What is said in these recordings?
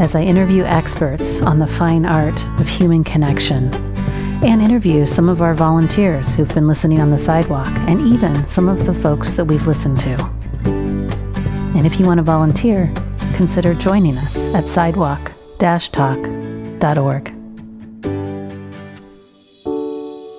as I interview experts on the fine art of human connection and interview some of our volunteers who've been listening on the sidewalk and even some of the folks that we've listened to. And if you want to volunteer, consider joining us at sidewalk talk.org.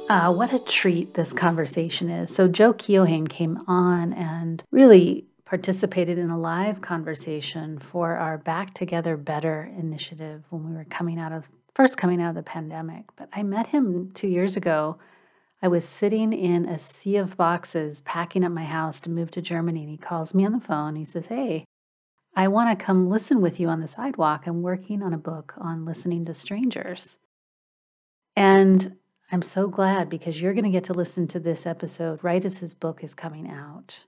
Uh, what a treat this conversation is. So, Joe Keohane came on and really participated in a live conversation for our Back Together Better initiative when we were coming out of first coming out of the pandemic. But I met him two years ago. I was sitting in a sea of boxes packing up my house to move to Germany, and he calls me on the phone. He says, Hey, I want to come listen with you on the sidewalk. I'm working on a book on listening to strangers. And I'm so glad because you're going to get to listen to this episode right as his book is coming out.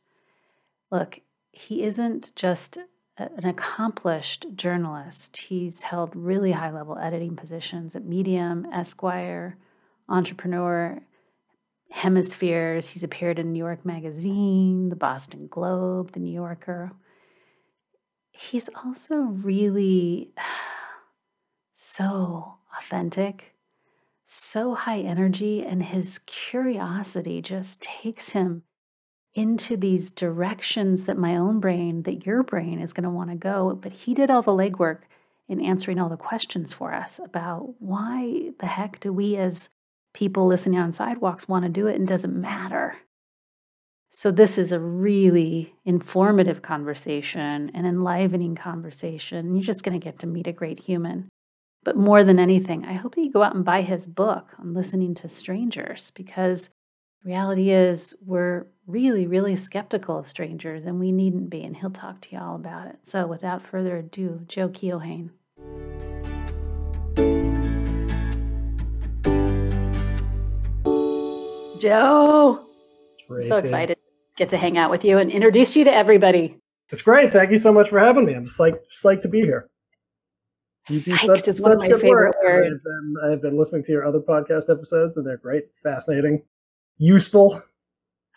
Look, he isn't just an accomplished journalist. He's held really high level editing positions at Medium, Esquire, Entrepreneur, Hemispheres. He's appeared in New York Magazine, the Boston Globe, the New Yorker. He's also really so authentic so high energy, and his curiosity just takes him into these directions that my own brain, that your brain is going to want to go. But he did all the legwork in answering all the questions for us about why the heck do we as people listening on sidewalks want to do it and doesn't matter. So, this is a really informative conversation, an enlivening conversation. You're just going to get to meet a great human. But more than anything, I hope that you go out and buy his book on listening to strangers because reality is we're really, really skeptical of strangers and we needn't be. And he'll talk to you all about it. So without further ado, Joe Keohane. Joe, I'm so excited to get to hang out with you and introduce you to everybody. It's great. Thank you so much for having me. I'm psyched, psyched to be here. You do Psyched such, is one of my favorite work. words. I've been, I've been listening to your other podcast episodes, and they're great, fascinating, useful,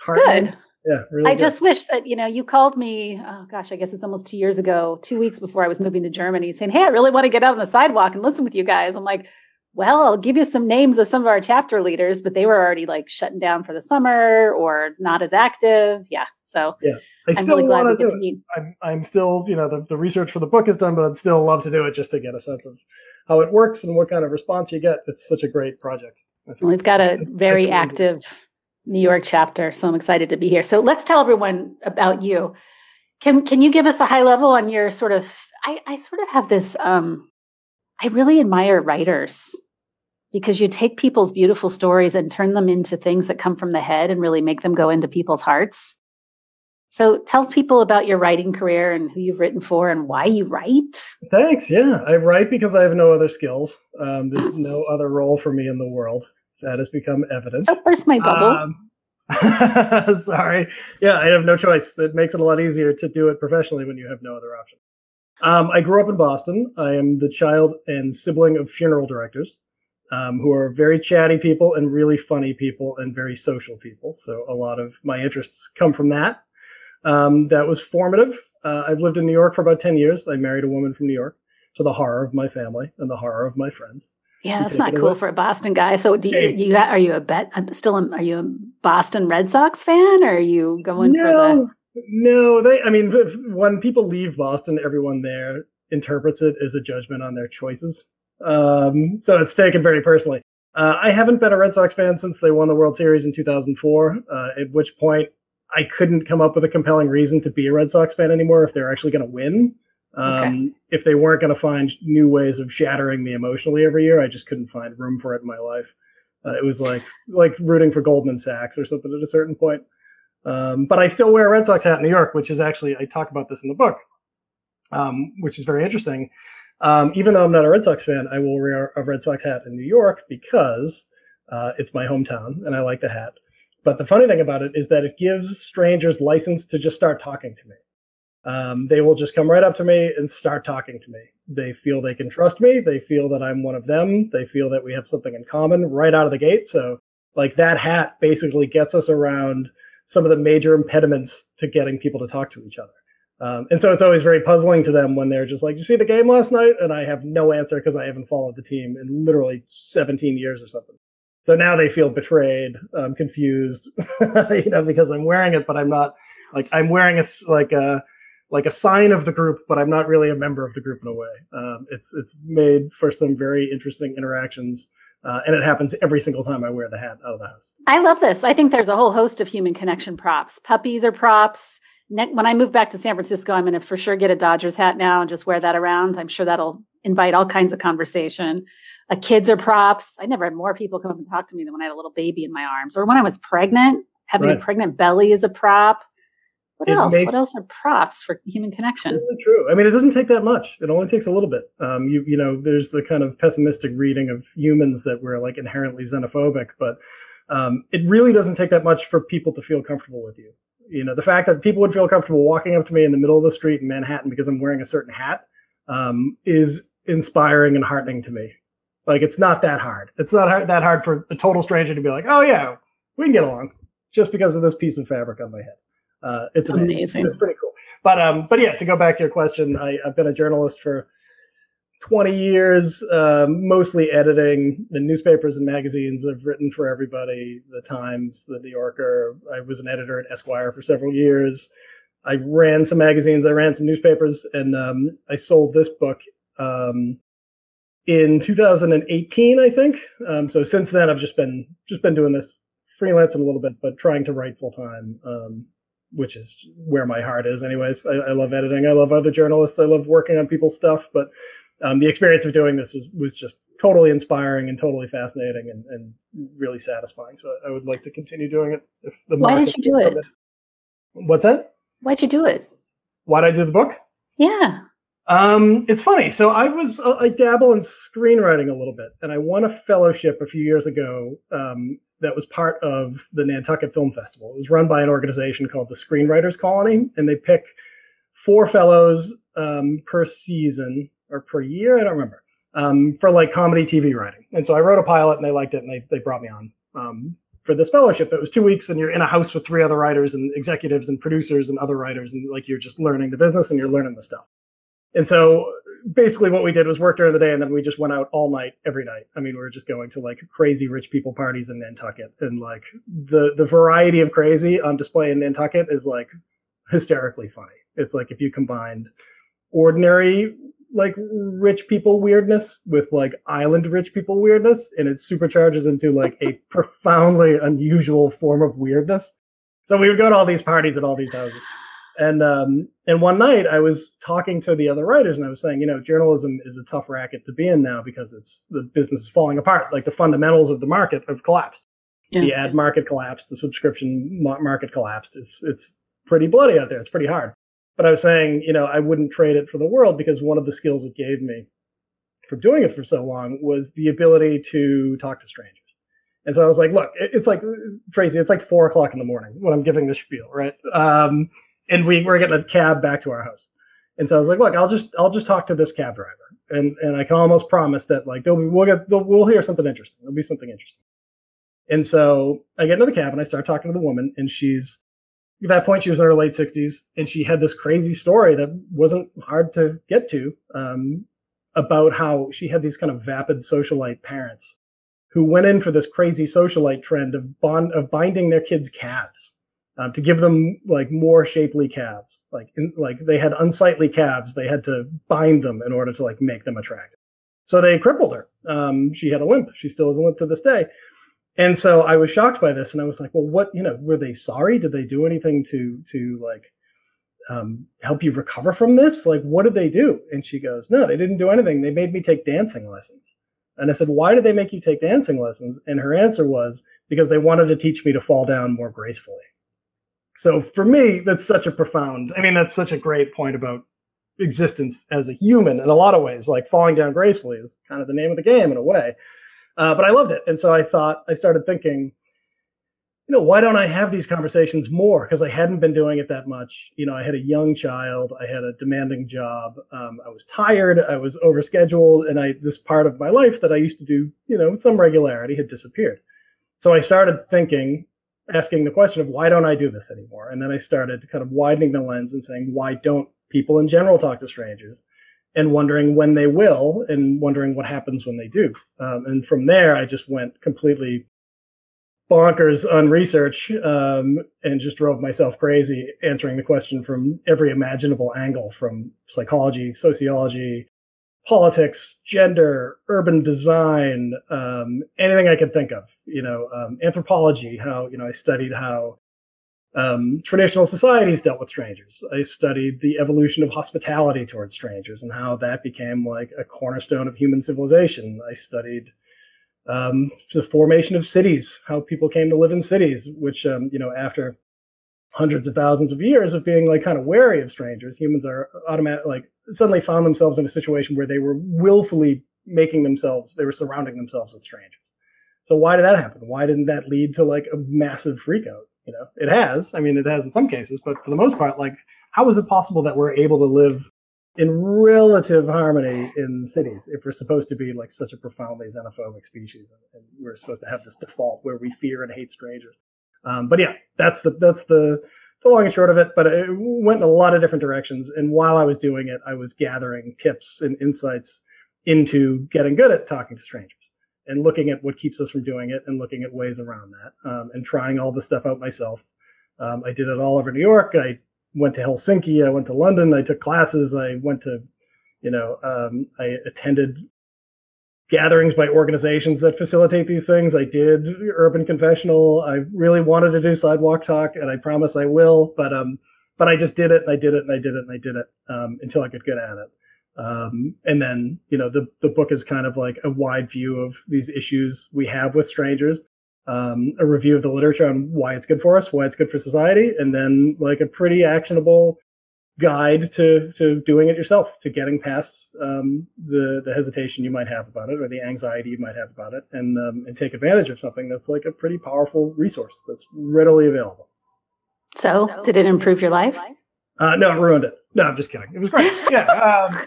good. Yeah, really. I good. just wish that you know you called me. Oh gosh, I guess it's almost two years ago, two weeks before I was moving to Germany, saying, "Hey, I really want to get out on the sidewalk and listen with you guys." I'm like, well, I'll give you some names of some of our chapter leaders, but they were already like shutting down for the summer or not as active. Yeah. So yeah, I am really glad to get to meet. I'm, I'm still, you know, the, the research for the book is done, but I'd still love to do it just to get a sense of how it works and what kind of response you get. It's such a great project. We've got a very active New York chapter, so I'm excited to be here. So let's tell everyone about you. Can can you give us a high level on your sort of? I, I sort of have this. Um, I really admire writers because you take people's beautiful stories and turn them into things that come from the head and really make them go into people's hearts. So tell people about your writing career and who you've written for and why you write. Thanks. Yeah, I write because I have no other skills. Um, there's no other role for me in the world. That has become evident. Burst my bubble. Um, sorry. Yeah, I have no choice. It makes it a lot easier to do it professionally when you have no other option. Um, I grew up in Boston. I am the child and sibling of funeral directors um, who are very chatty people and really funny people and very social people. So a lot of my interests come from that. Um, that was formative. Uh, I've lived in New York for about 10 years. I married a woman from New York to the horror of my family and the horror of my friends. Yeah, that's not cool away. for a Boston guy. So, do you, hey. you are you a bet? I'm still. A, are you a Boston Red Sox fan? Or are you going no, for the? No, they. I mean, when people leave Boston, everyone there interprets it as a judgment on their choices. Um, so it's taken very personally. Uh, I haven't been a Red Sox fan since they won the World Series in 2004, uh, at which point I couldn't come up with a compelling reason to be a Red Sox fan anymore if they're actually going to win. Um, okay. If they weren't going to find new ways of shattering me emotionally every year, I just couldn't find room for it in my life. Uh, it was like like rooting for Goldman Sachs or something at a certain point. Um, but I still wear a Red Sox hat in New York, which is actually I talk about this in the book, um, which is very interesting. Um, even though I'm not a Red Sox fan, I will wear a Red Sox hat in New York because uh, it's my hometown and I like the hat. But the funny thing about it is that it gives strangers license to just start talking to me. Um, they will just come right up to me and start talking to me. They feel they can trust me. They feel that I'm one of them. They feel that we have something in common right out of the gate. So, like, that hat basically gets us around some of the major impediments to getting people to talk to each other. Um, and so it's always very puzzling to them when they're just like, "Did you see the game last night?" And I have no answer because I haven't followed the team in literally 17 years or something. So now they feel betrayed, um, confused, you know, because I'm wearing it, but I'm not like I'm wearing a like a like a sign of the group, but I'm not really a member of the group in a way. Um, it's it's made for some very interesting interactions. Uh, and it happens every single time I wear the hat out of the house. I love this. I think there's a whole host of human connection props. Puppies are props. Ne- when I move back to San Francisco, I'm going to for sure get a Dodgers hat now and just wear that around. I'm sure that'll invite all kinds of conversation. Uh, kids are props. I never had more people come up and talk to me than when I had a little baby in my arms or when I was pregnant. Having right. a pregnant belly is a prop. What it else? Makes, what else are props for human connection? Really true. I mean, it doesn't take that much. It only takes a little bit. Um, you you know, there's the kind of pessimistic reading of humans that we're like inherently xenophobic, but um, it really doesn't take that much for people to feel comfortable with you. You know, the fact that people would feel comfortable walking up to me in the middle of the street in Manhattan because I'm wearing a certain hat um, is inspiring and heartening to me. Like, it's not that hard. It's not hard, that hard for a total stranger to be like, "Oh yeah, we can get along," just because of this piece of fabric on my head. Uh, it's amazing. amazing. It's pretty cool. But um, but yeah, to go back to your question, I, have been a journalist for 20 years, uh, mostly editing the newspapers and magazines. I've written for everybody, the Times, the New Yorker. I was an editor at Esquire for several years. I ran some magazines, I ran some newspapers, and um, I sold this book um, in 2018, I think. Um, so since then, I've just been just been doing this freelancing a little bit, but trying to write full time. Which is where my heart is anyways. I, I, love editing. I love other journalists. I love working on people's stuff but um, the experience of doing this is, was just totally inspiring and totally fascinating and, and really satisfying. So I, I, would like to continue doing it if the why did you do it? it what's that? Why'd you do it? Why'd i do the book? Yeah. Um, it's funny. So I was uh, I dabble in screenwriting a little bit, and I won a fellowship a few years ago um, that was part of the Nantucket Film Festival. It was run by an organization called the Screenwriters Colony, and they pick four fellows um, per season or per year. I don't remember um, for like comedy TV writing. And so I wrote a pilot, and they liked it, and they they brought me on um, for this fellowship. It was two weeks, and you're in a house with three other writers and executives and producers and other writers, and like you're just learning the business and you're learning the stuff. And so basically what we did was work during the day and then we just went out all night every night. I mean, we were just going to like crazy rich people parties in Nantucket and like the the variety of crazy on display in Nantucket is like hysterically funny. It's like if you combined ordinary like rich people weirdness with like island rich people weirdness and it supercharges into like a profoundly unusual form of weirdness. So we would go to all these parties at all these houses. And um, and one night I was talking to the other writers and I was saying, you know, journalism is a tough racket to be in now because it's the business is falling apart. Like the fundamentals of the market have collapsed. Yeah. The ad market collapsed. The subscription market collapsed. It's it's pretty bloody out there. It's pretty hard. But I was saying, you know, I wouldn't trade it for the world because one of the skills it gave me for doing it for so long was the ability to talk to strangers. And so I was like, look, it's like Traci, it's like four o'clock in the morning when I'm giving this spiel, right? Um, and we were getting a cab back to our house. And so I was like, look, I'll just I'll just talk to this cab driver, and and I can almost promise that like they'll be, we'll get they'll, we'll hear something interesting. There'll be something interesting. And so I get into the cab and I start talking to the woman, and she's at that point she was in her late sixties, and she had this crazy story that wasn't hard to get to um, about how she had these kind of vapid socialite parents who went in for this crazy socialite trend of bond of binding their kids' calves um, to give them like more shapely calves. Like in, like they had unsightly calves, they had to bind them in order to like make them attractive. So they crippled her. Um, she had a limp. She still has a limp to this day. And so I was shocked by this, and I was like, "Well, what? You know, were they sorry? Did they do anything to to like um, help you recover from this? Like, what did they do?" And she goes, "No, they didn't do anything. They made me take dancing lessons." And I said, "Why did they make you take dancing lessons?" And her answer was, "Because they wanted to teach me to fall down more gracefully." So for me, that's such a profound. I mean, that's such a great point about existence as a human in a lot of ways. Like falling down gracefully is kind of the name of the game in a way. Uh, but I loved it, and so I thought I started thinking you know, why don't I have these conversations more? Because I hadn't been doing it that much. You know, I had a young child, I had a demanding job, um, I was tired, I was overscheduled, and I this part of my life that I used to do, you know, with some regularity had disappeared. So I started thinking, asking the question of why don't I do this anymore? And then I started kind of widening the lens and saying, why don't people in general talk to strangers? And wondering when they will, and wondering what happens when they do. Um, and from there, I just went completely bonkers on research um, and just drove myself crazy answering the question from every imaginable angle from psychology, sociology, politics, gender, urban design, um, anything I could think of. You know, um, anthropology, how, you know, I studied how um, traditional societies dealt with strangers. I studied the evolution of hospitality towards strangers and how that became like a cornerstone of human civilization. I studied um, the formation of cities, how people came to live in cities, which, um, you know, after hundreds of thousands of years of being like kind of wary of strangers, humans are automatic, like suddenly found themselves in a situation where they were willfully making themselves, they were surrounding themselves with strangers. So why did that happen? Why didn't that lead to like a massive freakout? You know, it has. I mean, it has in some cases, but for the most part, like, how is it possible that we're able to live in relative harmony in cities if we're supposed to be like such a profoundly xenophobic species and, we're supposed to have this default where we fear and hate strangers um, but yeah that's the that's the the long and short of it but it went in a lot of different directions. And while i was doing it i was gathering tips and insights into getting good at talking to strangers and looking at what keeps us from doing it and looking at ways around that um, and trying all the stuff out myself. Um, i did it all over new york. I went to Helsinki, I went to London, I took classes, I went to, you know, um, I attended gatherings by organizations that facilitate these things. I did Urban Confessional. I really wanted to do Sidewalk Talk, and I promise I will. But um, but I just did it, and I did it, and I did it, and I did it um, until I could get at it. Um, and then you know the the book is kind of like a wide view of these issues we have with strangers um, a review of the literature on why it's good for us, why it's good for society, and then like a pretty actionable guide to to doing it yourself, to getting past um, the the hesitation you might have about it or the anxiety you might have about it, and um, and take advantage of something that's like a pretty powerful resource that's readily available. So, did it improve your life? Uh, no, it ruined it. No, I'm just kidding. It was great. Yeah. Um,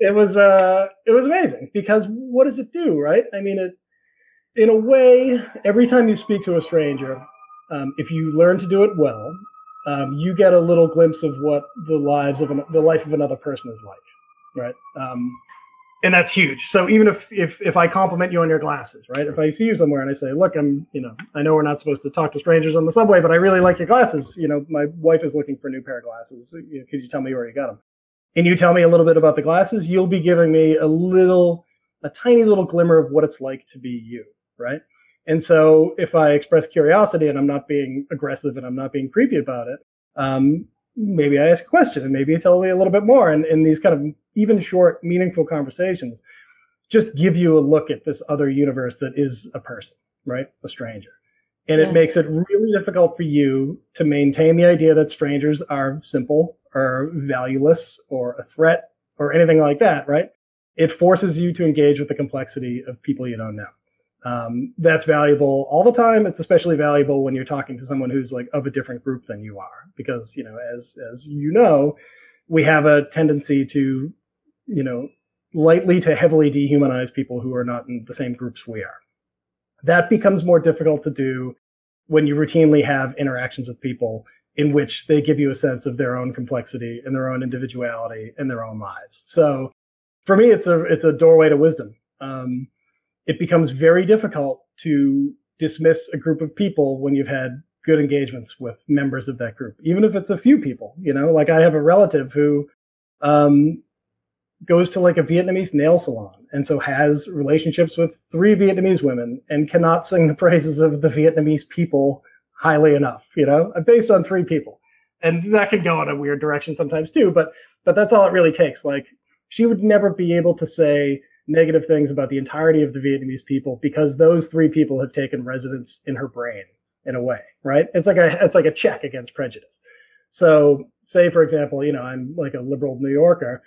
it was uh, it was amazing because what does it do, right? I mean, it in a way, every time you speak to a stranger, um, if you learn to do it well, um, you get a little glimpse of what the lives of an, the life of another person is like, right? Um, and that's huge. So even if if if I compliment you on your glasses, right? If I see you somewhere and I say, "Look, I'm," you know, I know we're not supposed to talk to strangers on the subway, but I really like your glasses. You know, my wife is looking for a new pair of glasses. Could you tell me where you got them? And you tell me a little bit about the glasses, you'll be giving me a little, a tiny little glimmer of what it's like to be you right? And so if I express curiosity and I'm not being aggressive and I'm not being creepy about it, um, maybe I ask a question and maybe you tell me a little bit more. And in these kind of even short, meaningful conversations, just give you a look at this other universe that is a person, right? A stranger. And yeah. it makes it really difficult for you to maintain the idea that strangers are simple or valueless or a threat or anything like that, right? It forces you to engage with the complexity of people you don't know um, that's valuable all the time. It's especially valuable when you're talking to someone who's like of a different group than you are, because you know, as as you know, we have a tendency to, you know, lightly to heavily dehumanize people who are not in the same groups we are. That becomes more difficult to do when you routinely have interactions with people in which they give you a sense of their own complexity and their own individuality and their own lives. So for me, it's a it's a doorway to wisdom. Um, it becomes very difficult to dismiss a group of people when you've had good engagements with members of that group, even if it's a few people. You know, like I have a relative who um, goes to like a Vietnamese nail salon and so has relationships with three Vietnamese women and cannot sing the praises of the Vietnamese people highly enough, you know, based on three people. And that can go in a weird direction sometimes too, but but that's all it really takes. Like she would never be able to say negative things about the entirety of the Vietnamese people because those three people have taken residence in her brain in a way, right? It's like a it's like a check against prejudice. So say, for example, you know, I'm like a liberal New Yorker.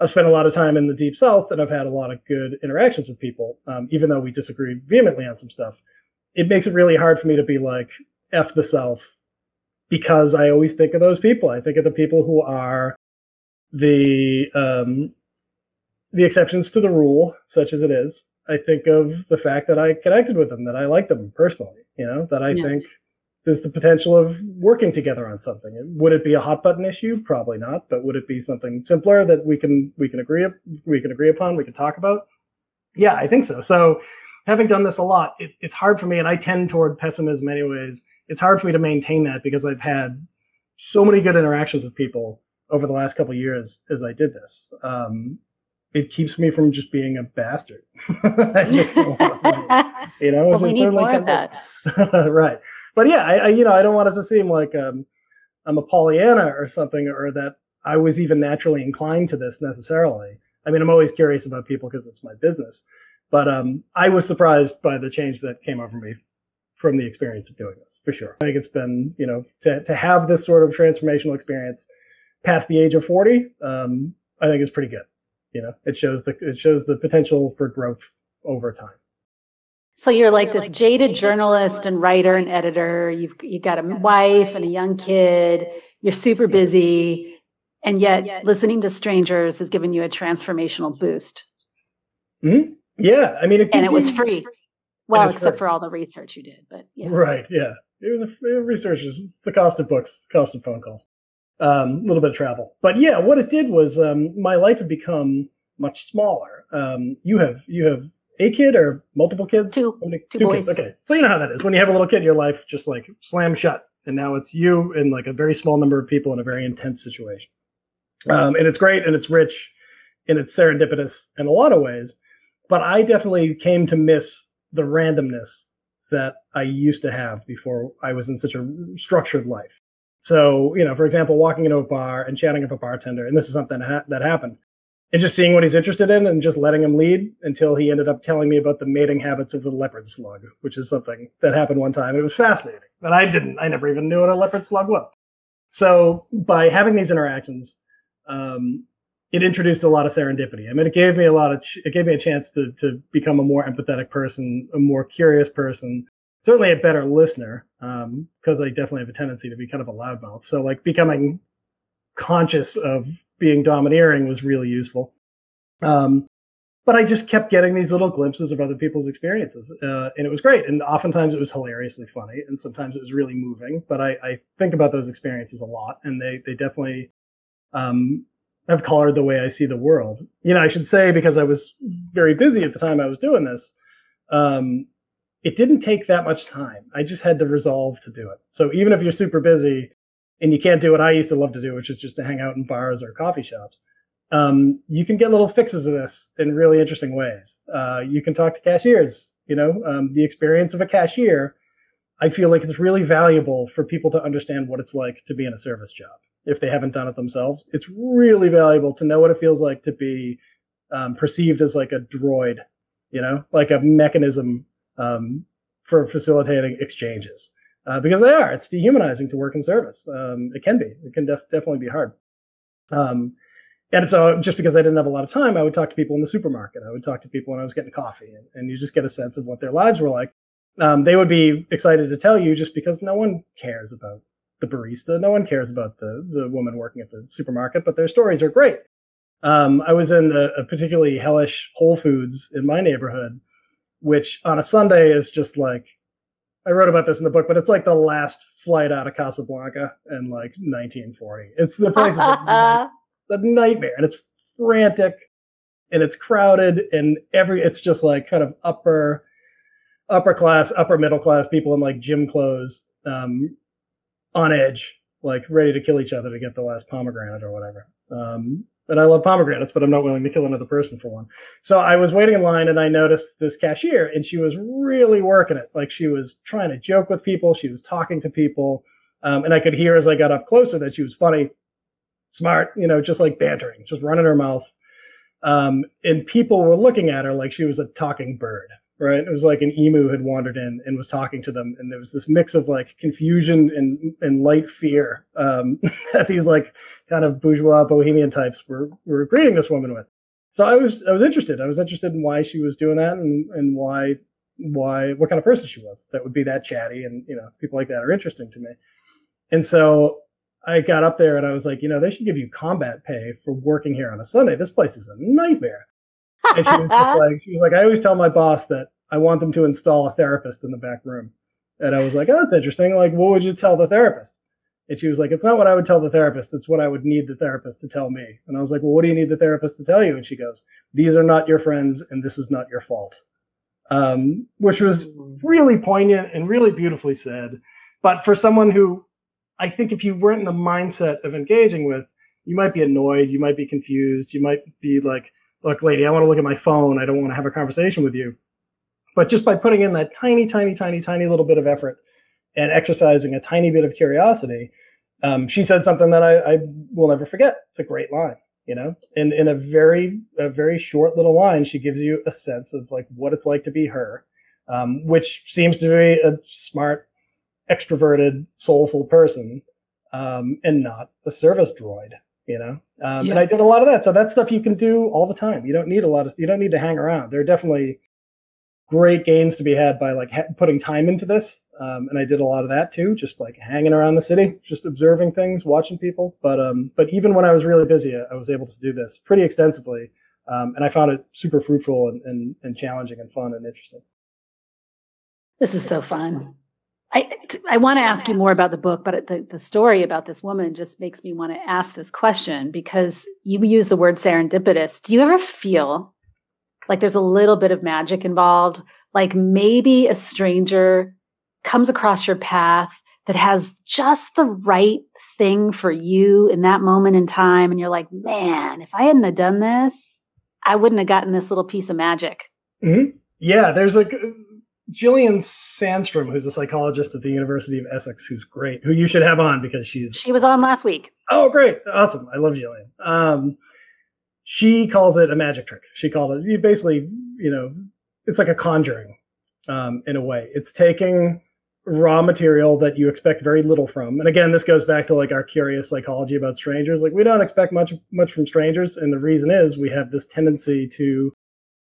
I've spent a lot of time in the deep south and I've had a lot of good interactions with people, um, even though we disagree vehemently on some stuff. It makes it really hard for me to be like, F the South, because I always think of those people. I think of the people who are the, um, the exceptions to the rule, such as it is. I think of the fact that I connected with them, that I like them personally, you know, that I yeah. think there's the potential of working together on something. Would it be a hot button issue? Probably not. But would it be something simpler that we can we can agree we can agree upon? We can talk about. Yeah, I think so. So, having done this a lot, it, it's hard for me, and I tend toward pessimism anyways. It's hard for me to maintain that because I've had so many good interactions with people over the last couple years as I did this. Um, it keeps me from just being a bastard. you know, we need more of that. right but yeah, I, I, you know I don't want it to seem like um, I'm a Pollyanna or something, or that I was even naturally inclined to this necessarily. I mean, I'm always curious about people because it's my business, but um, I was surprised by the change that came over me from the experience of doing this for sure. I think it's been you know to to have this sort of transformational experience past the age of 40, um, I think is pretty good. You know, it shows the it shows the potential for growth over time. So you're like this jaded journalist and writer and editor. You've you got a wife and a young kid. You're super busy, and yet listening to strangers has given you a transformational boost. Mm-hmm. Yeah, I mean, it and it was free. Well, except free. for all the research you did, but yeah. Right. Yeah. It was research is the cost of books, cost of phone calls, a um, little bit of travel. But yeah, what it did was um, my life had become much smaller. Um, you have you have a kid or multiple kids? Two. Two, two boys. Kids. Okay. So you know how that is. When you have a little kid, your life just like slam shut. And now it's you and like a very small number of people in a very intense situation. Um, and it's great and it's rich and it's serendipitous in a lot of ways. But I definitely came to miss the randomness that I used to have before I was in such a structured life. So, you know, for example, walking into a bar and chatting up a bartender, and this is something ha- that happened and just seeing what he's interested in and just letting him lead until he ended up telling me about the mating habits of the leopard slug, which is something that happened one time. It was fascinating, but I didn't, I never even knew what a leopard slug was. So by having these interactions, um, it introduced a lot of serendipity. I mean, it gave me a lot of, ch- it gave me a chance to, to become a more empathetic person, a more curious person, certainly a better listener, because um, I definitely have a tendency to be kind of a loudmouth. So like becoming conscious of being domineering was really useful. Um, but I just kept getting these little glimpses of other people's experiences, uh, and it was great. And oftentimes it was hilariously funny, and sometimes it was really moving. But I, I think about those experiences a lot, and they they definitely um, have colored the way I see the world. You know, I should say because I was very busy at the time I was doing this. Um, it didn't take that much time. I just had to resolve to do it. So even if you're super busy, and you can't do what I used to love to do, which is just to hang out in bars or coffee shops. Um, you can get little fixes of this in really interesting ways. Uh, you can talk to cashiers. You know, um, the experience of a cashier, I feel like it's really valuable for people to understand what it's like to be in a service job if they haven't done it themselves. It's really valuable to know what it feels like to be um, perceived as like a droid, you know, like a mechanism um, for facilitating exchanges uh, because they are. It's dehumanizing to work in service. Um, it can be. It can def- definitely be hard. Um, and so, just because I didn't have a lot of time, I would talk to people in the supermarket. I would talk to people when I was getting coffee, and, and you just get a sense of what their lives were like. Um, they would be excited to tell you just because no one cares about the barista. No one cares about the the woman working at the supermarket, but their stories are great. Um, I was in a, a particularly hellish Whole Foods in my neighborhood, which on a Sunday is just like I wrote about this in the book, but it's like the last flight out of Casablanca in like 1940. It's the place is a, a nightmare, and it's frantic, and it's crowded, and every it's just like kind of upper, upper class, upper middle class people in like gym clothes, um, on edge, like ready to kill each other to get the last pomegranate or whatever. Um, and I love pomegranates, but I'm not willing to kill another person for one. So I was waiting in line and I noticed this cashier and she was really working it. Like she was trying to joke with people. She was talking to people. Um, and I could hear as I got up closer that she was funny, smart, you know, just like bantering, just running her mouth. Um, and people were looking at her like she was a talking bird, right? It was like an emu had wandered in and was talking to them, and there was this mix of like confusion and and light fear um, that these like kind of bourgeois bohemian types were were greeting this woman with. So I was I was interested. I was interested in why she was doing that and and why why what kind of person she was that would be that chatty and you know people like that are interesting to me. And so I got up there and I was like, you know, they should give you combat pay for working here on a Sunday. This place is a nightmare. And she was like, she was like, I always tell my boss that I want them to install a therapist in the back room. And I was like, oh, that's interesting. Like, what would you tell the therapist? And she was like, it's not what I would tell the therapist. It's what I would need the therapist to tell me. And I was like, well, what do you need the therapist to tell you? And she goes, these are not your friends and this is not your fault. Um, which was really poignant and really beautifully said. But for someone who I think if you weren't in the mindset of engaging with, you might be annoyed, you might be confused, you might be like, look, lady, I want to look at my phone. I don't want to have a conversation with you. But just by putting in that tiny, tiny, tiny, tiny little bit of effort and exercising a tiny bit of curiosity, um, she said something that I, I, will never forget. It's a great line, you know. And in a very, a very short little line, she gives you a sense of like what it's like to be her, um, which seems to be a smart, extroverted, soulful person, um, and not a service droid you know um, yeah. and i did a lot of that so that stuff you can do all the time you don't need a lot of you don't need to hang around there are definitely great gains to be had by like ha- putting time into this. Um, and i did a lot of that too just like hanging around the city just observing things watching people. But um but even when i was really busy i was able to do this pretty extensively um, and i found it super fruitful and, and, and challenging and fun and interesting. This is so fun. I, I want to ask you more about the book, but the, the story about this woman just makes me want to ask this question because you use the word serendipitous. Do you ever feel like there's a little bit of magic involved? Like maybe a stranger comes across your path that has just the right thing for you in that moment in time. And you're like, man, if I hadn't have done this, I wouldn't have gotten this little piece of magic. Mm-hmm. Yeah, there's a Gillian Sandstrom, who's a psychologist at the University of Essex, who's great, who you should have on because she's she was on last week. Oh, great, awesome! I love Gillian. Um, she calls it a magic trick. She called it you basically, you know, it's like a conjuring um, in a way. It's taking raw material that you expect very little from. And again, this goes back to like our curious psychology about strangers. Like we don't expect much much from strangers, and the reason is we have this tendency to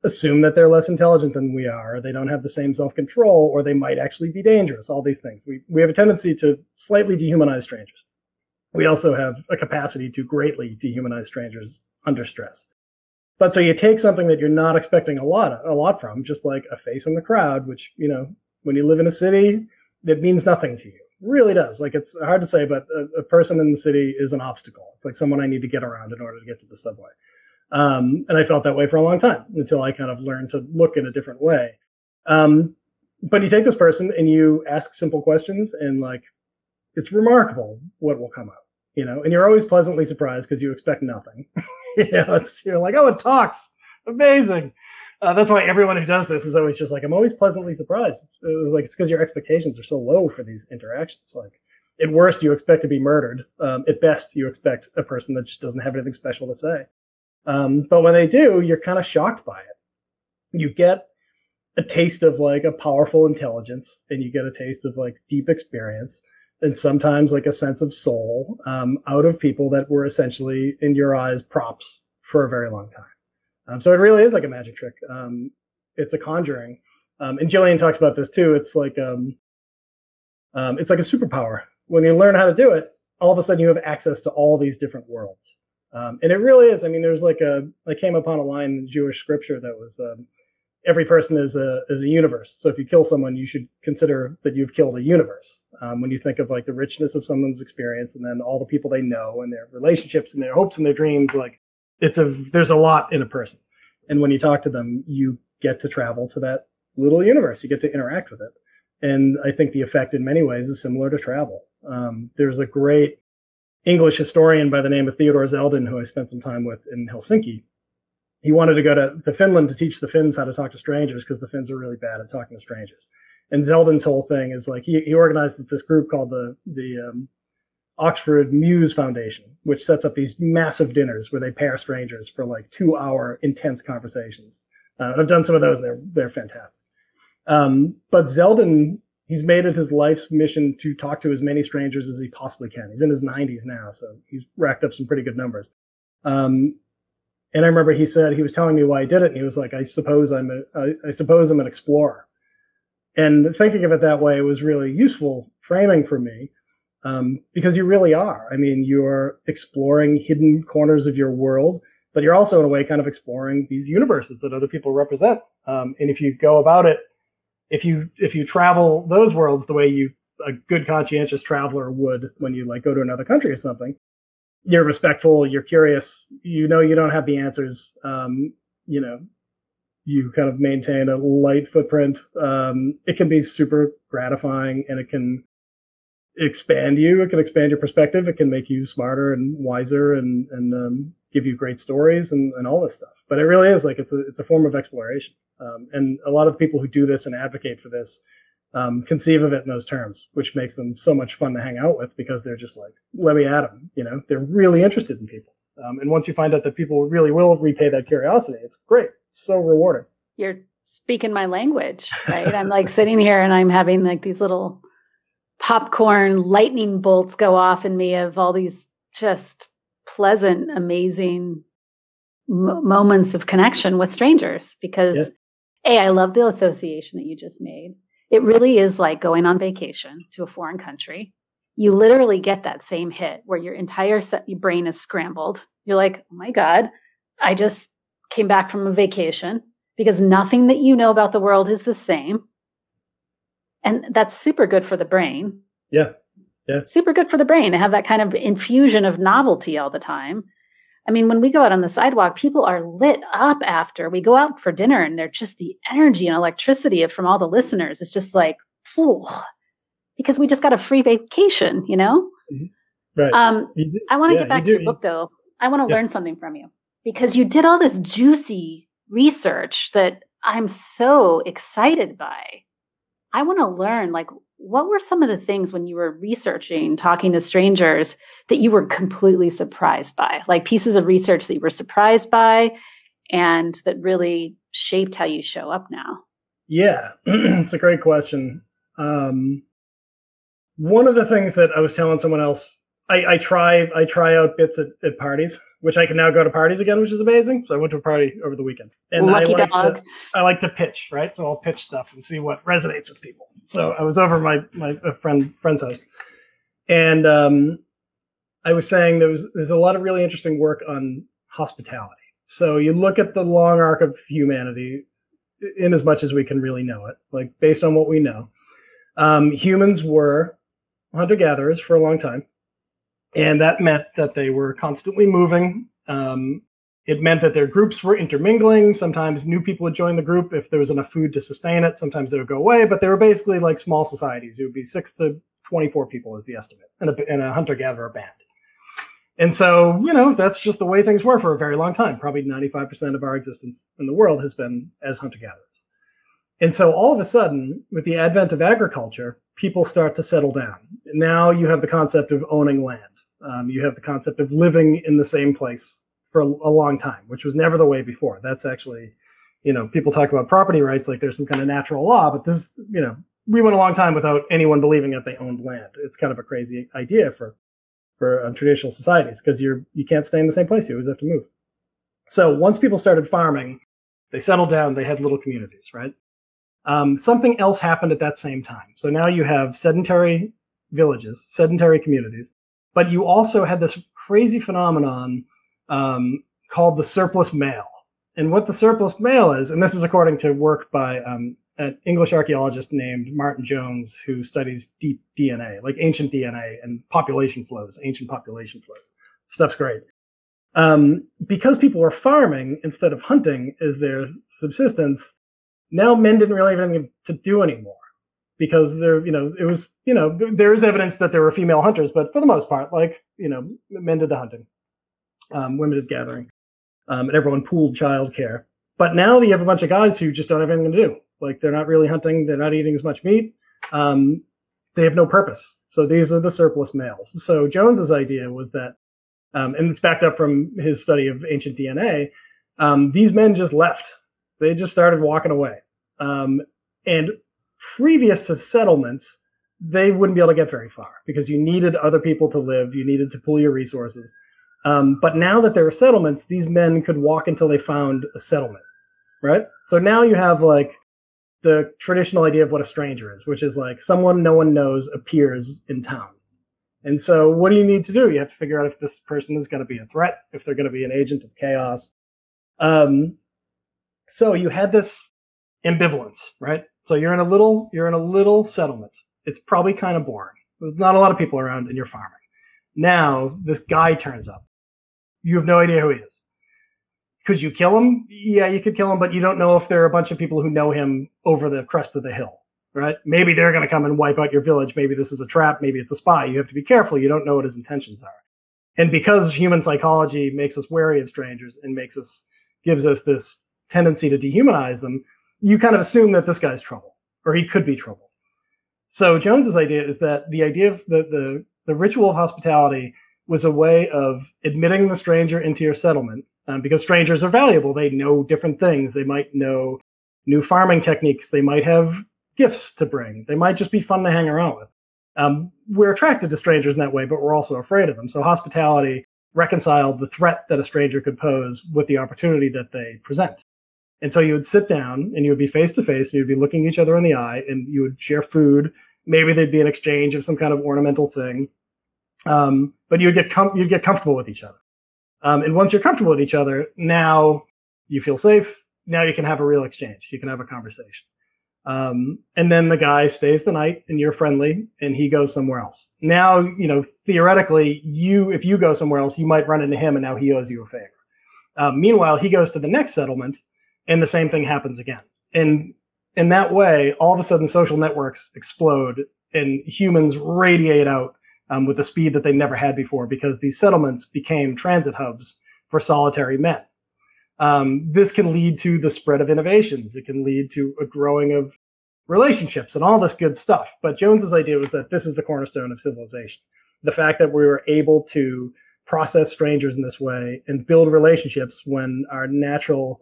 assume that they're less intelligent than we are, they don't have the same self control, or they might actually be dangerous. All these things. We, we have a tendency to slightly dehumanize strangers. We also have a capacity to greatly dehumanize strangers under stress. But so you take something that you're not expecting a lot, a lot from, just like a face in the crowd, which, you know, when you live in a city, it means nothing to you. It really does. Like it's hard to say, but a, a person in the city is an obstacle. It's like someone I need to get around in order to get to the subway. Um, and I felt that way for a long time until I kind of learned to look in a different way. Um, but you take this person and you ask simple questions, and like, it's remarkable what will come up, you know. And you're always pleasantly surprised because you expect nothing. you know, it's you're like, oh, it talks, amazing. Uh, that's why everyone who does this is always just like, I'm always pleasantly surprised. It's, it was like it's because your expectations are so low for these interactions. Like, at worst, you expect to be murdered. Um, at best, you expect a person that just doesn't have anything special to say. Um, but when they do, you're kind of shocked by it. You get a taste of like a powerful intelligence and you get a taste of like deep experience and sometimes like a sense of soul um, out of people that were essentially in your eyes props for a very long time. Um, so it really is like a magic trick. Um, it's a conjuring. Um, and Gillian talks about this too. It's like, um, um, it's like a superpower. When you learn how to do it, all of a sudden you have access to all these different worlds. And it really is. I mean, there's like a, I came upon a line in Jewish scripture that was, every person is a, is a universe. So if you kill someone, you should consider that you've killed a universe. Um, when you think of like the richness of someone's experience and then all the people they know and their relationships and their hopes and their dreams, like it's a, there's a lot in a person. And when you talk to them, you get to travel to that little universe. You get to interact with it. And I think the effect in many ways is similar to travel. Um, there's a great English historian by the name of Theodore Zeldin, who I spent some time with in Helsinki. He wanted to go to, to Finland to teach the Finns how to talk to strangers because the Finns are really bad at talking to strangers. And Zeldin's whole thing is like he, he organized this group called the the um, Oxford Muse Foundation, which sets up these massive dinners where they pair strangers for like two hour intense conversations. Uh, I've done some of those; they're they're fantastic. Um, but Zeldin, he's made it his life's mission to talk to as many strangers as he possibly can. He's in his 90s now, so he's racked up some pretty good numbers. Um, and I remember he said he was telling me why he did it, and he was like, "I suppose I'm a, I, I suppose I'm an explorer." And thinking of it that way was really useful framing for me um, because you really are. I mean, you're exploring hidden corners of your world, but you're also, in a way, kind of exploring these universes that other people represent. Um, and if you go about it, if you if you travel those worlds the way you a good conscientious traveler would when you like go to another country or something, you're respectful, you're curious, you know you don't have the answers. Um, you know, you kind of maintain a light footprint. Um, it can be super gratifying and it can expand you. It can expand your perspective. It can make you smarter and wiser and, and um, give you great stories and, and all this stuff. But it really is like it's a, it's a form of exploration. Um, and a lot of people who do this and advocate for this um, conceive of it in those terms, which makes them so much fun to hang out with because they're just like, let me at them. You know, they're really interested in people. Um, and once you find out that people really will repay that curiosity, it's great. It's so rewarding. You're speaking my language, right? I'm like sitting here and I'm having like these little popcorn lightning bolts go off in me of all these just pleasant, amazing m- moments of connection with strangers because yeah. a i love the association that you just made it really is like going on vacation to a foreign country. You literally get that same hit where your entire set, your brain is scrambled. You're like, oh my God, I just came back from a vacation because nothing that you know about the world is the same. And that's super good for the brain. Yeah. Yeah. Super good for the brain to have that kind of infusion of novelty all the time. I mean, when we go out on the sidewalk, people are lit up after we go out for dinner, and they're just the energy and electricity from all the listeners. It's just like, oh, because we just got a free vacation, you know? Mm-hmm. Right. Um, I want to yeah, get back to your book, though. I want to yeah. learn something from you because you did all this juicy research that I'm so excited by. I want to learn, like, what were some of the things when you were researching, talking to strangers that you were completely surprised by? Like pieces of research that you were surprised by and that really shaped how you show up now? Yeah, it's a great question. Um, one of the things that I was telling someone else, I, I try I try out bits at, at parties which I can now go to parties again, which is amazing. So I went to a party over the weekend, and Lucky I like dog. to I like to pitch, right? So I'll pitch stuff and see what resonates with people. So I was over my my friend friend's house, and um, I was saying there was there's a lot of really interesting work on hospitality. So you look at the long arc of humanity, in as much as we can really know it, like based on what we know, um, humans were hunter gatherers for a long time and that meant that they were constantly moving. Um, it meant that their groups were intermingling. Sometimes new people would join the group if there was enough food to sustain it. Sometimes they would go away, but they were basically like small societies. It would be six to 24 people is the estimate in a, in a hunter gatherer band. And so, you know, that's just the way things were for a very long time. Probably 95% of our existence in the world has been as hunter gatherers. And so all of a sudden, with the advent of agriculture, people start to settle down. Now you have the concept of owning land. Um, you have the concept of living in the same place for a, long time, which was never the way before. That's actually, you know, people talk about property rights like there's some kind of natural law, but this, you know, we went a long time without anyone believing that they owned land. It's kind of a crazy idea for for um, traditional societies because you're you can't stay in the same place. You always have to move. So once people started farming, they settled down. They had little communities, right? Um, something else happened at that same time. So now you have sedentary villages, sedentary communities but you also had this crazy phenomenon um, called the surplus male. And what the surplus male is, and this is according to work by um, an English archaeologist named Martin Jones, who studies deep DNA, like ancient DNA and population flows, ancient population flows. Stuff's great. Um, because people were farming instead of hunting as their subsistence, now men didn't really have anything to do anymore because there, you know, it was, you know, there is evidence that there were female hunters, but for the most part, like, you know, men did the hunting, um, women did gathering, um, and everyone pooled childcare. But now you have a bunch of guys who just don't have anything to do. Like they're not really hunting, they're not eating as much meat. Um, they have no purpose. So these are the surplus males. So Jones's idea was that, um, and it's backed up from his study of ancient DNA. Um, these men just left. They just started walking away. Um, And previous to settlements, they wouldn't be able to get very far because you needed other people to live, you needed to pool your resources. Um, but now that there are settlements, these men could walk until they found a settlement, right? So now you have like the traditional idea of what a stranger is, which is like someone no one knows appears in town. And so, what do you need to do? You have to figure out if this person is going to be a threat, if they're going to be an agent of chaos. Um, so you had this ambivalence, right? So you're in a little, you're in a little settlement. It's probably kind of boring. There's not a lot of people around, and you're farming. Now this guy turns up. You have no idea who he is. Could you kill him? Yeah, you could kill him, but you don't know if there are a bunch of people who know him over the crest of the hill right? Maybe they're going to come and wipe out your village. Maybe this is a trap. Maybe it's a spy. You have to be careful. You don't know what his intentions are. And because human psychology makes us wary of strangers and makes us, gives us this tendency to dehumanize them, you kind of assume that this guy's trouble or he could be trouble. So Jones's idea is that the idea of the, the, the ritual of hospitality was a way of admitting the stranger into your settlement um, because strangers are valuable. They know different things. They might know new farming techniques. They might have gifts to bring. They might just be fun to hang around with. Um, we're attracted to strangers in that way, but we're also afraid of them. So hospitality reconciled the threat that a stranger could pose with the opportunity that they present. And so you would sit down and you would be face to face and you'd be looking each other in the eye and you would share food. Maybe there'd be an exchange of some kind of ornamental thing. Um, but you'd get com- you'd get comfortable with each other. Um, and once you're comfortable with each other, now you feel safe. Now you can have a real exchange. You can have a conversation. Um, and then the guy stays the night and you're friendly and he goes somewhere else. Now, you know, theoretically, you, if you go somewhere else, you might run into him and now he owes you a favor. Um, meanwhile, he goes to the next settlement and the same thing happens again. And in that way, all of a sudden social networks explode and humans radiate out um, with the speed that they never had before because these settlements became transit hubs for solitary men um, this can lead to the spread of innovations. It can lead to a growing of relationships and all this good stuff. But Jones's idea was that this is the cornerstone of civilization. The fact that we were able to process strangers in this way and build relationships when our natural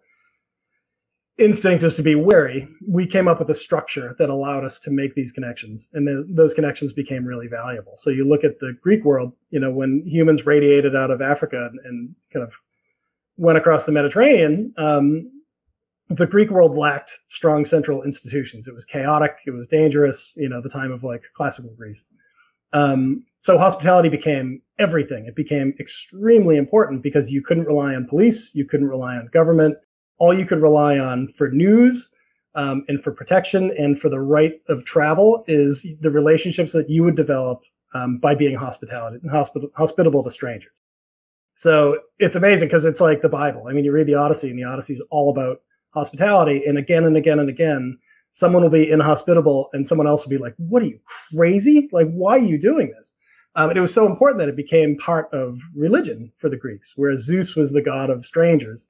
instinct is to be wary, we came up with a structure that allowed us to make these connections. And those connections became really valuable. So you look at the Greek world, you know, when humans radiated out of Africa and, and kind of went across the Mediterranean, um, the Greek world lacked strong central institutions. It was chaotic. It was dangerous. You know, the time of like classical Greece. Um, so hospitality became everything. It became extremely important because you couldn't rely on police. You couldn't rely on government. All you could rely on for news um, and for protection and for the right of travel is the relationships that you would develop um, by being hospitality, and hospitable to strangers. So it's amazing because it's like the Bible. I mean, you read the Odyssey, and the Odyssey is all about hospitality. And again and again and again, someone will be inhospitable, and someone else will be like, "What are you crazy? Like, why are you doing this?" Um, and it was so important that it became part of religion for the Greeks, whereas Zeus was the god of strangers,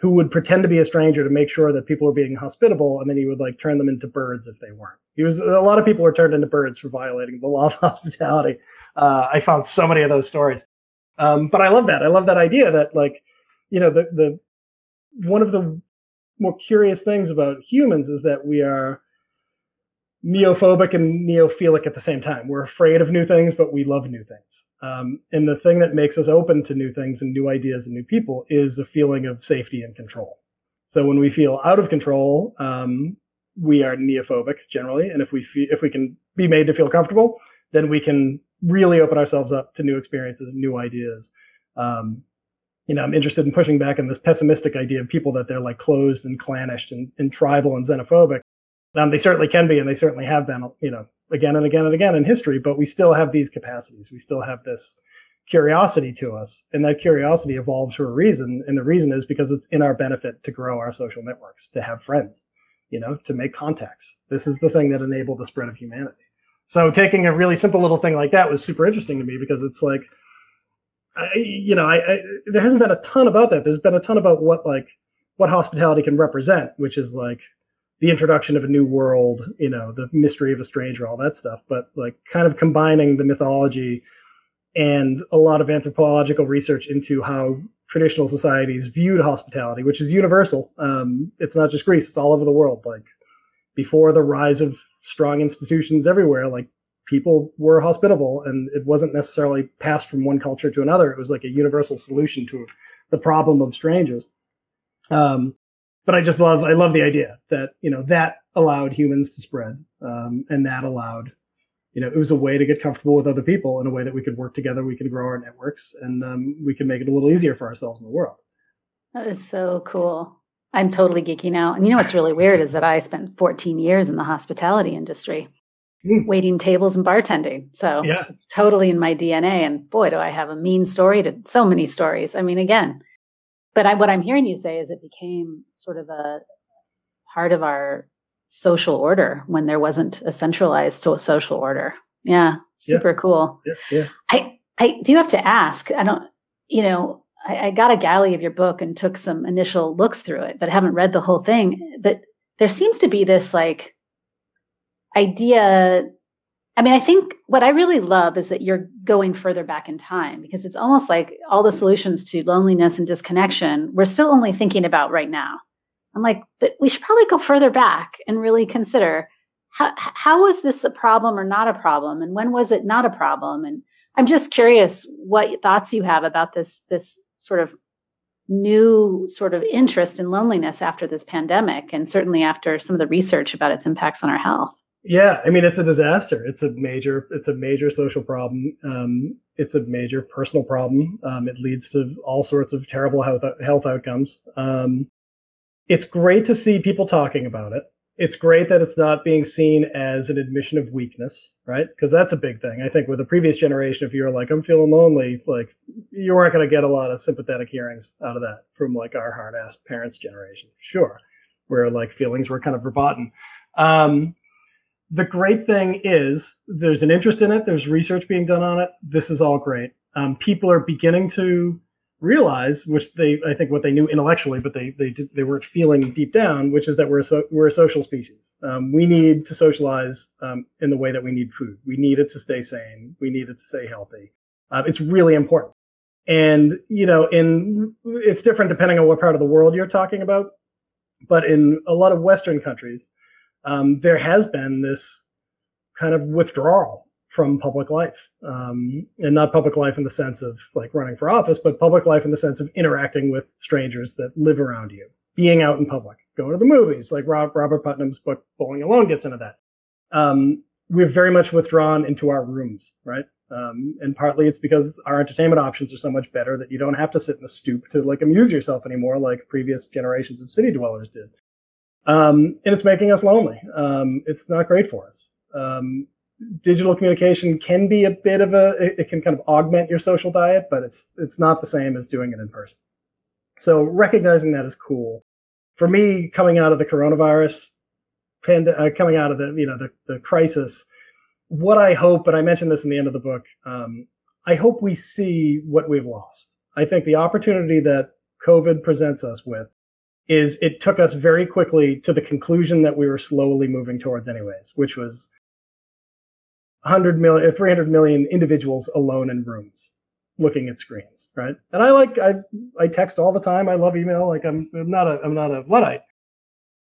who would pretend to be a stranger to make sure that people were being hospitable, and then he would like turn them into birds if they weren't. He was a lot of people were turned into birds for violating the law of hospitality. Uh, I found so many of those stories. Um, but I love that. I love that idea that like, you know, the the one of the more curious things about humans is that we are neophobic and neophilic at the same time. We're afraid of new things, but we love new things. Um, and the thing that makes us open to new things and new ideas and new people is a feeling of safety and control. So when we feel out of control, um, we are neophobic generally, and if we feel, if we can be made to feel comfortable, then we can really open ourselves up to new experiences, new ideas. Um, you know, I'm interested in pushing back on this pessimistic idea of people that they're like closed and clannish and, and tribal and xenophobic. Um, they certainly can be, and they certainly have been, you know, again and again and again in history. But we still have these capacities. We still have this curiosity to us, and that curiosity evolves for a reason. And the reason is because it's in our benefit to grow our social networks, to have friends, you know, to make contacts. This is the thing that enabled the spread of humanity. So taking a really simple little thing like that was super interesting to me because it's like, I, you know, I, I, there hasn't been a ton about that. There's been a ton about what like what hospitality can represent, which is like the introduction of a new world, you know, the mystery of a stranger, all that stuff. But like kind of combining the mythology and a lot of anthropological research into how traditional societies viewed hospitality, which is universal. Um, it's not just Greece; it's all over the world. Like before the rise of strong institutions everywhere, like people were hospitable and it wasn't necessarily passed from one culture to another. It was like a universal solution to the problem of strangers. Um, but I just love, I love the idea that, you know, that allowed humans to spread. Um, and that allowed, you know, it was a way to get comfortable with other people in a way that we could work together, we could grow our networks and um, we could make it a little easier for ourselves in the world. That is so cool. I'm totally geeking out. And you know what's really weird is that I spent 14 years in the hospitality industry, mm. waiting tables and bartending. So yeah. it's totally in my DNA. And boy, do I have a mean story to so many stories. I mean, again, but I, what I'm hearing you say is it became sort of a part of our social order when there wasn't a centralized social order. Yeah, super yeah. cool. Yeah, yeah. I I do have to ask. I don't, you know, I, I, got a galley of your book and took some initial looks through it, but haven't read the whole thing. But there seems to be this like idea. I mean, I think what I really love is that you're going further back in time because it's almost like all the solutions to loneliness and disconnection, we're still only thinking about right now. I'm like, but we should probably go further back and really consider how, how was this a problem or not a problem? And when was it not a problem? And I'm just curious what thoughts you have about this, this sort of new sort of interest in loneliness after this pandemic and certainly after some of the research about its impacts on our health yeah i mean it's a disaster it's a major it's a major social problem um, it's a major personal problem um, it leads to all sorts of terrible health health outcomes um, it's great to see people talking about it it's great that it's not being seen as an admission of weakness, right? Because that's a big thing. I think with the previous generation, if you're like, I'm feeling lonely, like you weren't going to get a lot of sympathetic hearings out of that from like our hard ass parents' generation, sure, where like feelings were kind of verboten. Um, the great thing is there's an interest in it. There's research being done on it. This is all great. Um, people are beginning to realize, which they I think what they knew intellectually, but they they they weren't feeling deep down, which is that we're a so, we're a social species. Um, we need to socialize um, in the way that we need food. We need it to stay sane. We need it to stay healthy. Uh, it's really important. And you know, in it's different depending on what part of the world you're talking about. But in a lot of Western countries, um, there has been this kind of withdrawal from public life. Um, and not public life in the sense of like running for office, but public life in the sense of interacting with strangers that live around you, being out in public, going to the movies, like Rob, Robert Putnam's book, Bowling Alone gets into that. Um, we've very much withdrawn into our rooms, right? Um, and partly it's because our entertainment options are so much better that you don't have to sit in the stoop to like amuse yourself anymore, like previous generations of city dwellers did. Um, and it's making us lonely. Um, it's not great for us. Um, digital communication can be a bit of a it can kind of augment your social diet but it's it's not the same as doing it in person so recognizing that is cool for me coming out of the coronavirus pand- uh, coming out of the you know the, the crisis what i hope and i mentioned this in the end of the book um, i hope we see what we've lost i think the opportunity that covid presents us with is it took us very quickly to the conclusion that we were slowly moving towards anyways which was 100 million, uh, 300 million individuals alone in rooms looking at screens, right? And I like, I, I text all the time. I love email. Like I'm, I'm not a, I'm not a Luddite,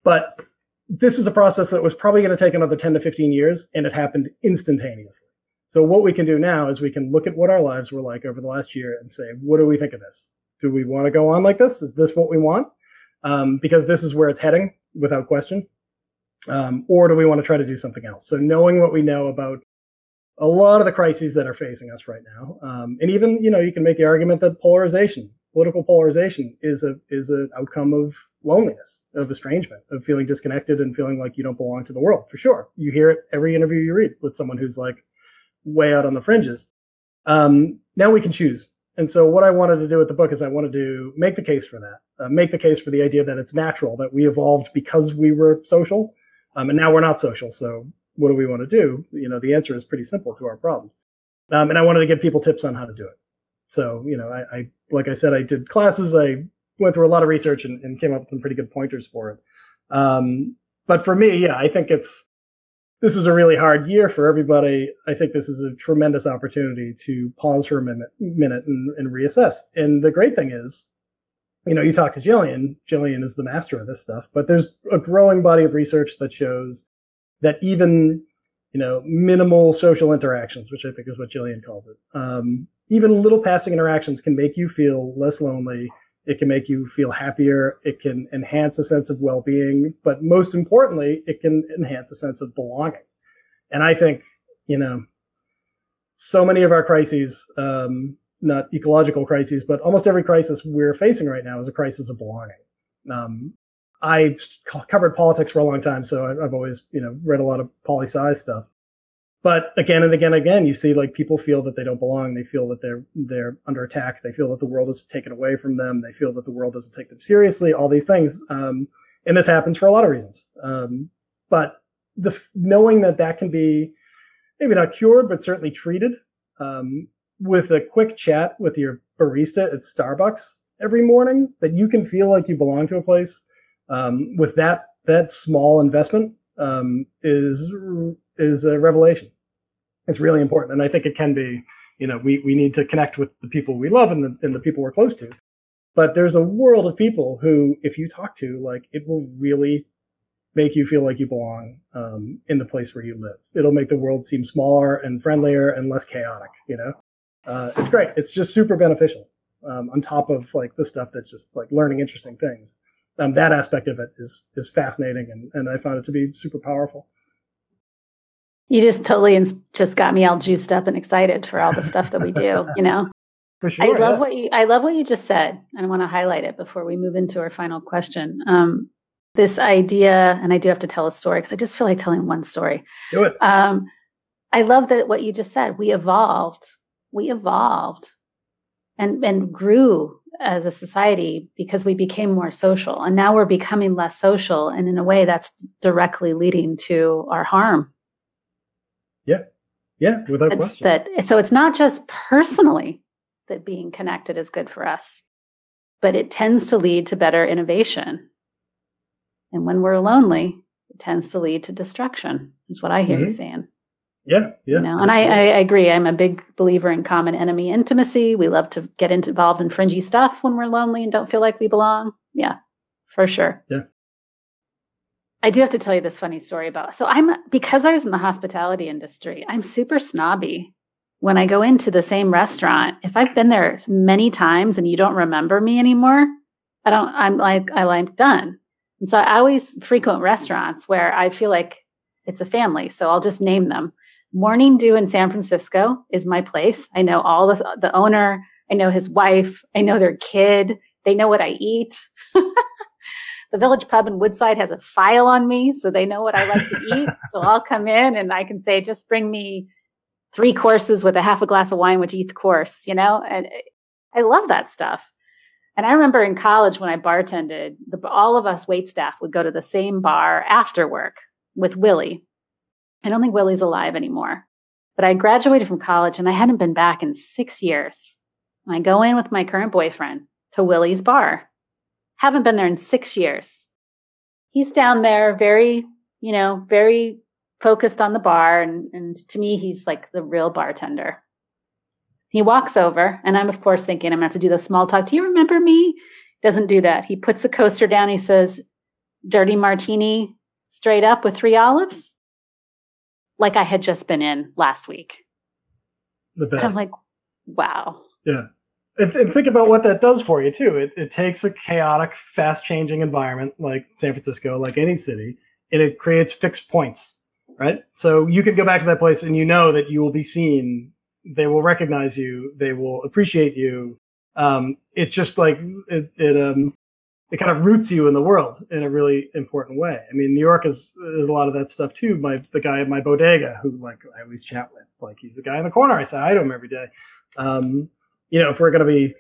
but this is a process that was probably going to take another 10 to 15 years and it happened instantaneously. So what we can do now is we can look at what our lives were like over the last year and say, what do we think of this? Do we want to go on like this? Is this what we want? Um, because this is where it's heading without question. Um, or do we want to try to do something else? So knowing what we know about a lot of the crises that are facing us right now. Um, and even, you know, you can make the argument that polarization, political polarization is a, is an outcome of loneliness, of estrangement, of feeling disconnected and feeling like you don't belong to the world for sure. You hear it every interview you read with someone who's like way out on the fringes. Um, now we can choose. And so what I wanted to do with the book is I wanted to make the case for that, uh, make the case for the idea that it's natural that we evolved because we were social. Um, and now we're not social. So what do we want to do? You know, the answer is pretty simple to our problem. Um, and I wanted to give people tips on how to do it. So, you know, I, I, like I said, I did classes. I went through a lot of research and, and came up with some pretty good pointers for it. Um, but for me, yeah, I think it's this is a really hard year for everybody. I think this is a tremendous opportunity to pause for a minute, minute and, and reassess. And the great thing is, you know, you talk to Gillian, Gillian is the master of this stuff, but there's a growing body of research that shows that even, you know, minimal social interactions, which I think is what Gillian calls it, um, even little passing interactions can make you feel less lonely. It can make you feel happier. It can enhance a sense of well being. But most importantly, it can enhance a sense of belonging. And I think, you know, so many of our crises, um, not ecological crises, but almost every crisis we're facing right now is a crisis of belonging. Um, I covered politics for a long time, so I've always, you know, read a lot of poli sci stuff. But again and again and again, you see like people feel that they don't belong. They feel that they're they're under attack. They feel that the world is taken away from them. They feel that the world doesn't take them seriously. All these things, um, and this happens for a lot of reasons. Um, but the knowing that that can be maybe not cured, but certainly treated um, with a quick chat with your barista at Starbucks every morning, that you can feel like you belong to a place. Um, with that that small investment um, is is a revelation. It's really important, and I think it can be. You know, we we need to connect with the people we love and the and the people we're close to. But there's a world of people who, if you talk to, like, it will really make you feel like you belong um, in the place where you live. It'll make the world seem smaller and friendlier and less chaotic. You know, uh, it's great. It's just super beneficial. Um, on top of like the stuff that's just like learning interesting things. Um, that aspect of it is is fascinating, and and I found it to be super powerful. You just totally ins- just got me all juiced up and excited for all the stuff that we do. You know, sure, I love yeah. what you I love what you just said, and I want to highlight it before we move into our final question. Um, this idea, and I do have to tell a story because I just feel like telling one story. Do it. Um, I love that what you just said. We evolved. We evolved, and and grew as a society because we became more social, and now we're becoming less social, and in a way that's directly leading to our harm. Yeah, yeah, without It's question. that so it's not just personally that being connected is good for us, but it tends to lead to better innovation. And when we're lonely, it tends to lead to destruction, is what I hear you Mhm. saying. Yeah, yeah. You know, and I, I agree. I'm a big believer in common enemy intimacy. We love to get involved in fringy stuff when we're lonely and don't feel like we belong. Yeah, for sure. Yeah. I do have to tell you this funny story about. So I'm because I was in the hospitality industry. I'm super snobby when I go into the same restaurant. If I've been there many times and you don't remember me anymore, I don't. I'm like I like done. And so I always frequent restaurants where I feel like it's a family. So I'll just name them. Morning Dew in San Francisco is my place. I know all the the owner. I know his wife. I know their kid. They know what I eat. the Village Pub in Woodside has a file on me, so they know what I like to eat. So I'll come in and I can say, just bring me three courses with a half a glass of wine with each course, you know? And I love that stuff. And I remember in college when I bartended, the, all of us wait staff would go to the same bar after work with Willie. I don't think Willie's alive anymore, but I graduated from college and I hadn't been back in six years. And I go in with my current boyfriend to Willie's bar. Haven't been there in six years. He's down there, very, you know, very focused on the bar. And, and to me, he's like the real bartender. He walks over, and I'm, of course, thinking I'm going to have to do the small talk. Do you remember me? Doesn't do that. He puts the coaster down. He says, Dirty martini straight up with three olives, like I had just been in last week. the And. I'm like, wow. Yeah. And, and think about what that does for you too. It, it takes a chaotic, fast changing environment like San Francisco, like any city, and it creates fixed points, right? So you can go back to that place and you know that you will be seen. They will recognize you. They will appreciate you. Um, it's just like it, it, um, it kind of roots you in the world in a really important way. I mean, New York is, is a lot of that stuff too. My, the guy at my bodega who like I always chat with, like he's the guy in the corner. I say hi to him every day. Um, you know, if we're going to be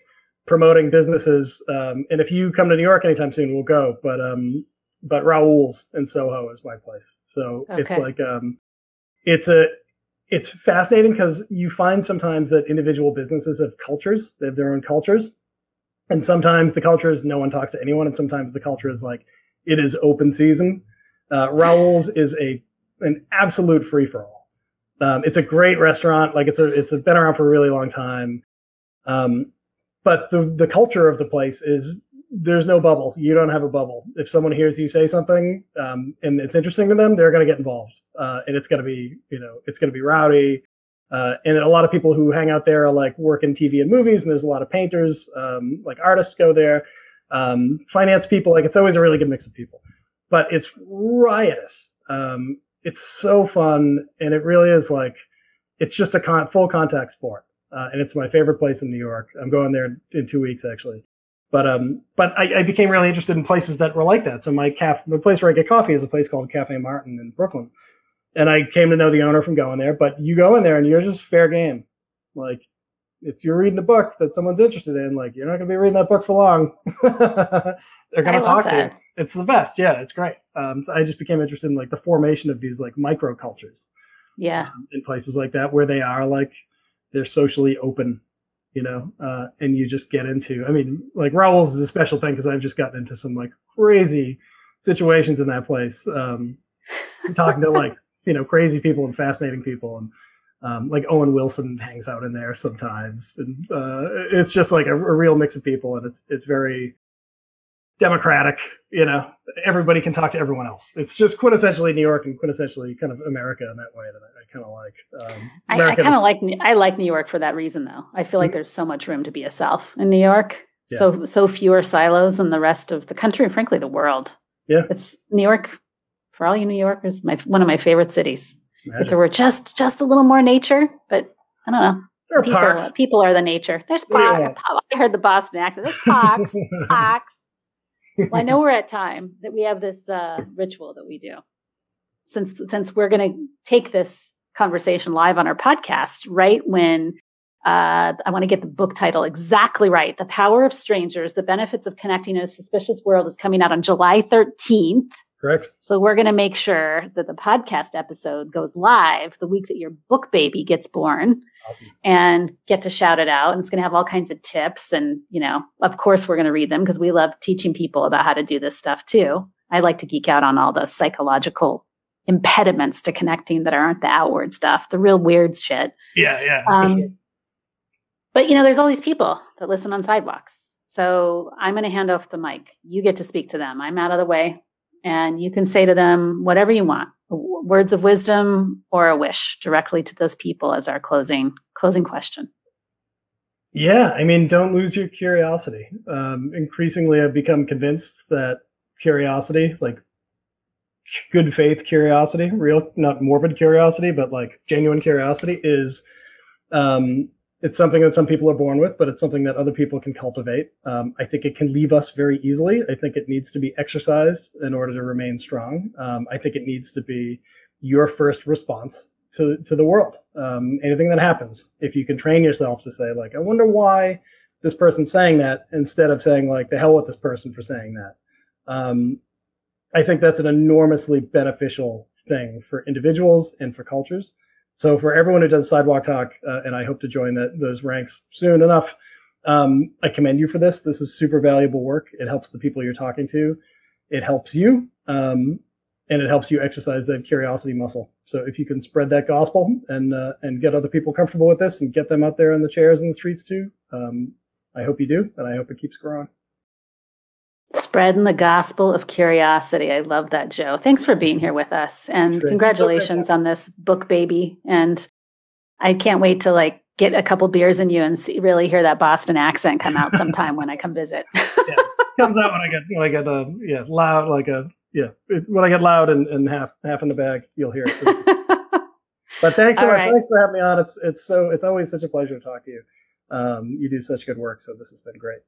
promoting businesses, um, and if you come to New York anytime soon, we'll go. But um, but Raoul's in Soho is my place. So it's like um, it's a it's fascinating because you find sometimes that individual businesses have cultures. They have their own cultures, and sometimes the culture is no one talks to anyone, and sometimes the culture is like it is open season. Uh, Raoul's is a an absolute free for all. Um, it's a great restaurant. Like it's a it's been around for a really long time. Um, but the the culture of the place is there's no bubble. You don't have a bubble. If someone hears you say something um, and it's interesting to them, they're going to get involved, uh, and it's going to be, you know, it's going to be rowdy. Uh, and a lot of people who hang out there are like work in TV and movies, and there's a lot of painters, um, like artists go there, um, finance people. Like it's always a really good mix of people, but it's riotous. Um, it's so fun, and it really is like it's just a con- full contact sport, uh, and it's my favorite place in New York. I'm going there in two weeks actually. But um, but I, I, became really interested in places that were like that. So my cafe, the place where I get coffee is a place called Cafe Martin in Brooklyn, and I came to know the owner from going there. But you go in there and you're just fair game. Like if you're reading a book that someone's interested in, like you're not going to be reading that book for long. They're going to talk to you. It's the best. Yeah, it's great. Um, so I just became interested in like the formation of these like micro cultures. Yeah. Um, in places like that where they are like they're socially open you know, uh, and you just get into. I mean, like Raoul's is a special thing because I've just gotten into some like crazy situations in that place, um, talking to like you know crazy people and fascinating people, and um, like Owen Wilson hangs out in there sometimes, and uh, it's just like a, a real mix of people, and it's it's very democratic. You know, everybody can talk to everyone else. It's just quintessentially New York and quintessentially kind of America in that way that I, I kind of like. Um, I, I kind of like I like New York for that reason, though. I feel like mm-hmm. there's so much room to be a self in New York. Yeah. So so fewer silos than the rest of the country and frankly the world. Yeah, it's New York for all you New Yorkers. My one of my favorite cities. Imagine. If there were just just a little more nature, but I don't know. There are people, parks. people are the nature. There's parks. I heard the Boston accent. There's parks. parks well, I know we're at time that we have this uh, ritual that we do. Since since we're going to take this conversation live on our podcast right when uh, I want to get the book title exactly right. The Power of Strangers: The Benefits of Connecting in a Suspicious World is coming out on July thirteenth. Correct. So we're going to make sure that the podcast episode goes live the week that your book baby gets born awesome. and get to shout it out. And it's going to have all kinds of tips. And, you know, of course, we're going to read them because we love teaching people about how to do this stuff too. I like to geek out on all the psychological impediments to connecting that aren't the outward stuff, the real weird shit. Yeah, yeah. Um, but, you know, there's all these people that listen on sidewalks. So I'm going to hand off the mic. You get to speak to them. I'm out of the way and you can say to them whatever you want words of wisdom or a wish directly to those people as our closing closing question. Yeah i mean don't lose your curiosity. Um, increasingly i've become convinced that curiosity like good faith curiosity real not morbid curiosity but like genuine curiosity is um, it's something that some people are born with, but it's something that other people can cultivate. Um, I think it can leave us very easily. I think it needs to be exercised in order to remain strong. Um, I think it needs to be your first response to, to the world. Um, anything that happens, if you can train yourself to say, like, I wonder why this person's saying that, instead of saying, like, the hell with this person for saying that. Um, I think that's an enormously beneficial thing for individuals and for cultures. So for everyone who does sidewalk talk, uh, and I hope to join that, those ranks soon enough, um, I commend you for this. This is super valuable work. It helps the people you're talking to. It helps you, um, and it helps you exercise that curiosity muscle. So if you can spread that gospel and uh, and get other people comfortable with this and get them out there in the chairs in the streets too, um, I hope you do, and I hope it keeps growing. Spreading the gospel of curiosity. I love that, Joe. Thanks for being here with us. And congratulations so on this book baby. And I can't wait to like get a couple beers in you and see, really hear that Boston accent come out sometime when I come visit. yeah. Comes out when I get when I get a yeah loud like a yeah when I get loud and, and half half in the bag you'll hear it. but thanks so All much. Right. Thanks for having me on. It's it's so it's always such a pleasure to talk to you. Um, you do such good work, so this has been great.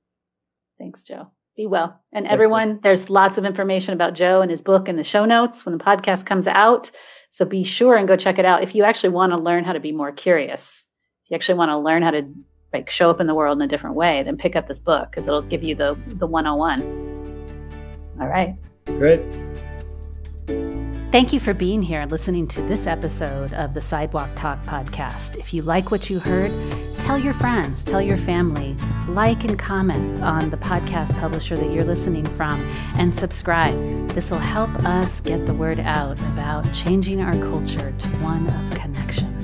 Thanks, Joe. Be well. And everyone, there's lots of information about Joe and his book in the show notes when the podcast comes out. So be sure and go check it out. If you actually want to learn how to be more curious, if you actually want to learn how to like show up in the world in a different way, then pick up this book because it'll give you the the 101. All right. Great. Thank you for being here and listening to this episode of the Sidewalk Talk podcast. If you like what you heard, tell your friends, tell your family, like and comment on the podcast publisher that you're listening from, and subscribe. This will help us get the word out about changing our culture to one of connection.